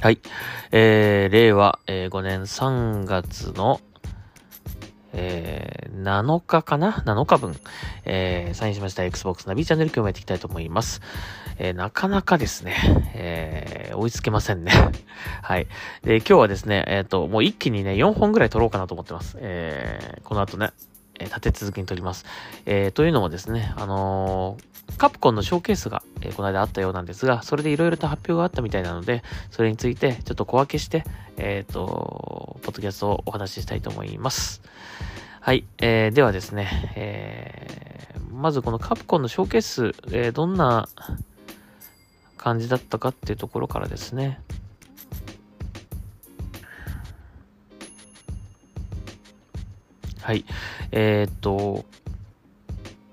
はい。えー、令和、えー、5年3月の、えー、7日かな ?7 日分、えー、サインしました Xbox ナビチャンネル今日もやっていきたいと思います。えー、なかなかですね、えー、追いつけませんね。はい。で、今日はですね、えっ、ー、と、もう一気にね、4本ぐらい撮ろうかなと思ってます。えー、この後ね、立て続けに撮ります。えー、というのもですね、あのー、カプコンのショーケースが、えー、この間あったようなんですが、それでいろいろと発表があったみたいなので、それについてちょっと小分けして、えっ、と、ポッドキャストをお話ししたいと思います。はい、えー、ではですね、えー、まずこのカプコンのショーケース、えー、どんな感じだったかっていうところからですね、はい。えー、っと、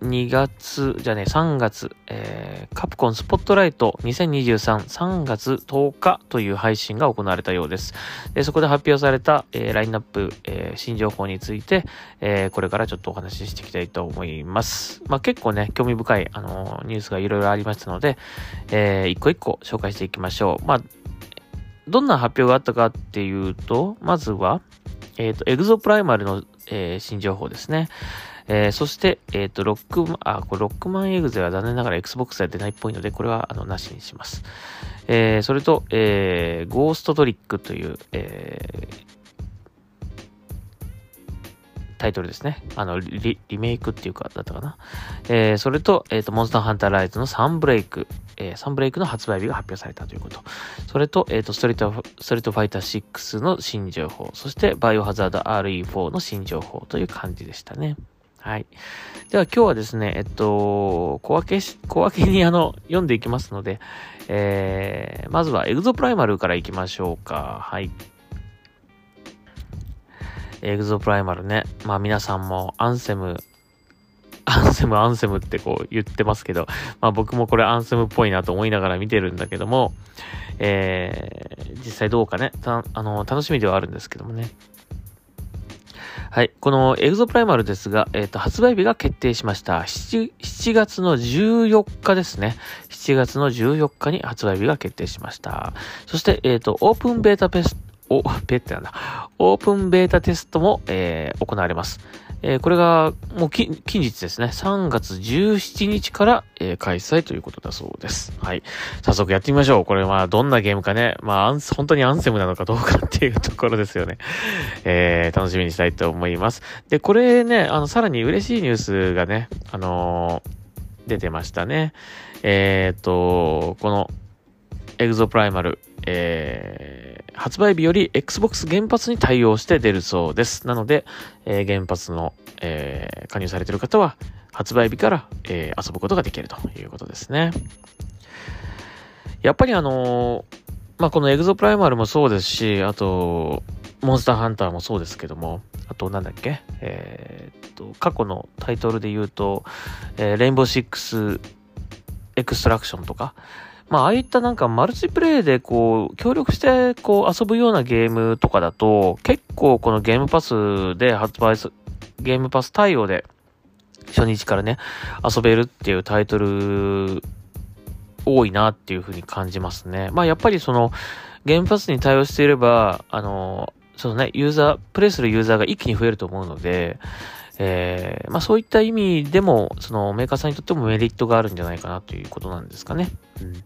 2月、じゃね、3月、えー、カプコンスポットライト2023、3月10日という配信が行われたようです。でそこで発表された、えー、ラインナップ、えー、新情報について、え、これからちょっとお話ししていきたいと思います。まあ、結構ね、興味深い、あのニュースがいろいろありましたので、え、一個一個紹介していきましょう。まあ、どんな発表があったかっていうと、まずは、えっ、と、エグゾプライマルのえ、新情報ですね。えー、そして、えっ、ー、と、ロック、あ、これロックマンエグゼは残念ながら Xbox では出ないっぽいので、これは、あの、なしにします。えー、それと、えー、ゴーストトリックという、えー、タイトルですね。あの、リリメイクっていうか、だったかな。えー、それと、えっ、ー、と、モンスターハンターライズのサンブレイク、えー、サンブレイクの発売日が発表されたということ。それと、えっ、ー、と、ストリート、ストリートファイター6の新情報。そして、バイオハザード RE4 の新情報という感じでしたね。はい。では今日はですね、えっと、小分け、小分けにあの、読んでいきますので、えー、まずはエグゾプライマルからいきましょうか。はい。エグゾプライマルね。まあ皆さんもアンセム、アンセム、アンセムってこう言ってますけど、まあ僕もこれアンセムっぽいなと思いながら見てるんだけども、えー、実際どうかね、たあの、楽しみではあるんですけどもね。はい。このエグゾプライマルですが、えっ、ー、と、発売日が決定しました。7, 7月の14日ですね。7月の14日に発売日が決定しました。そして、えっ、ー、と、オープンベータペストお、ペってなんだ。オープンベータテストも、えー、行われます。えー、これが、もう近日ですね。3月17日から、えー、開催ということだそうです。はい。早速やってみましょう。これはどんなゲームかね。まあ、本当にアンセムなのかどうかっていうところですよね。えー、楽しみにしたいと思います。で、これね、あの、さらに嬉しいニュースがね、あの、出てましたね。えっ、と、この、エグゾプライマル、えー、発売日より Xbox 原発に対応して出るそうです。なので、えー、原発の、えー、加入されている方は、発売日から、えー、遊ぶことができるということですね。やっぱりあの、まあ、このエグゾプライマルもそうですし、あと、モンスターハンターもそうですけども、あとなんだっけ？えー、っと、過去のタイトルで言うと、えー、レインボーシックスエクストラクションとか、まあ、ああいったなんかマルチプレイでこう、協力してこう遊ぶようなゲームとかだと、結構このゲームパスで発売す、ゲームパス対応で初日からね、遊べるっていうタイトル多いなっていうふうに感じますね。まあやっぱりそのゲームパスに対応していれば、あの、そのね、ユーザー、プレイするユーザーが一気に増えると思うので、えー、まあそういった意味でも、そのメーカーさんにとってもメリットがあるんじゃないかなということなんですかね。うん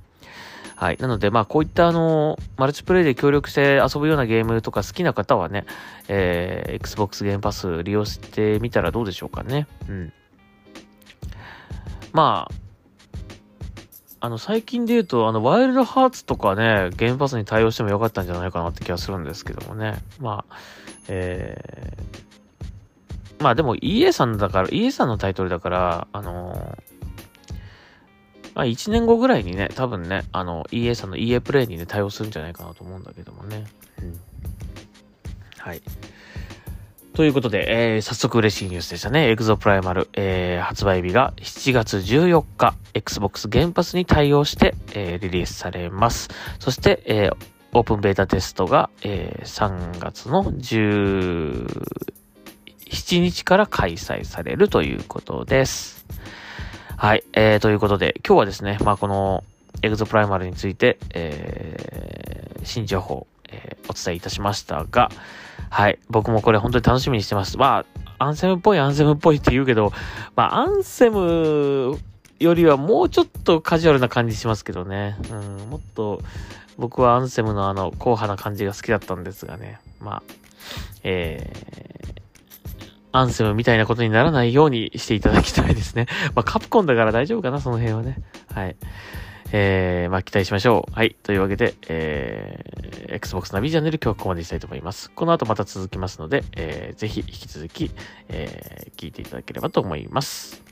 はい。なので、まあ、こういったあの、マルチプレイで協力して遊ぶようなゲームとか好きな方はね、えー、Xbox ゲームパス利用してみたらどうでしょうかね。うん。まあ、あの、最近で言うと、あの、ワイルドハーツとかね、ゲームパスに対応してもよかったんじゃないかなって気がするんですけどもね。まあ、えー、まあでも EA さんだから、EA さんのタイトルだから、あのーまあ1年後ぐらいにね、多分ね、あの EA さんの EA プレイにね、対応するんじゃないかなと思うんだけどもね。うん。はい。ということで、えー、早速嬉しいニュースでしたね。エグゾプライマル、えー、発売日が7月14日、Xbox 原発に対応して、えー、リリースされます。そして、えー、オープンベータテストが、えー、3月の17日から開催されるということです。はい。えー、ということで、今日はですね、まあ、この、エグゾプライマルについて、えー、新情報、えー、お伝えいたしましたが、はい。僕もこれ本当に楽しみにしてます。まあ、アンセムっぽいアンセムっぽいって言うけど、まあ、アンセムよりはもうちょっとカジュアルな感じしますけどね。うん、もっと、僕はアンセムのあの、硬派な感じが好きだったんですがね。まあ、えー、アンセムみたいなことにならないようにしていただきたいですね。まあ、カプコンだから大丈夫かな、その辺はね。はい。えー、まあ、期待しましょう。はい。というわけで、えー、Xbox ナビチャンネル今日はここまでしたいと思います。この後また続きますので、えー、ぜひ引き続き、えー、聞いていただければと思います。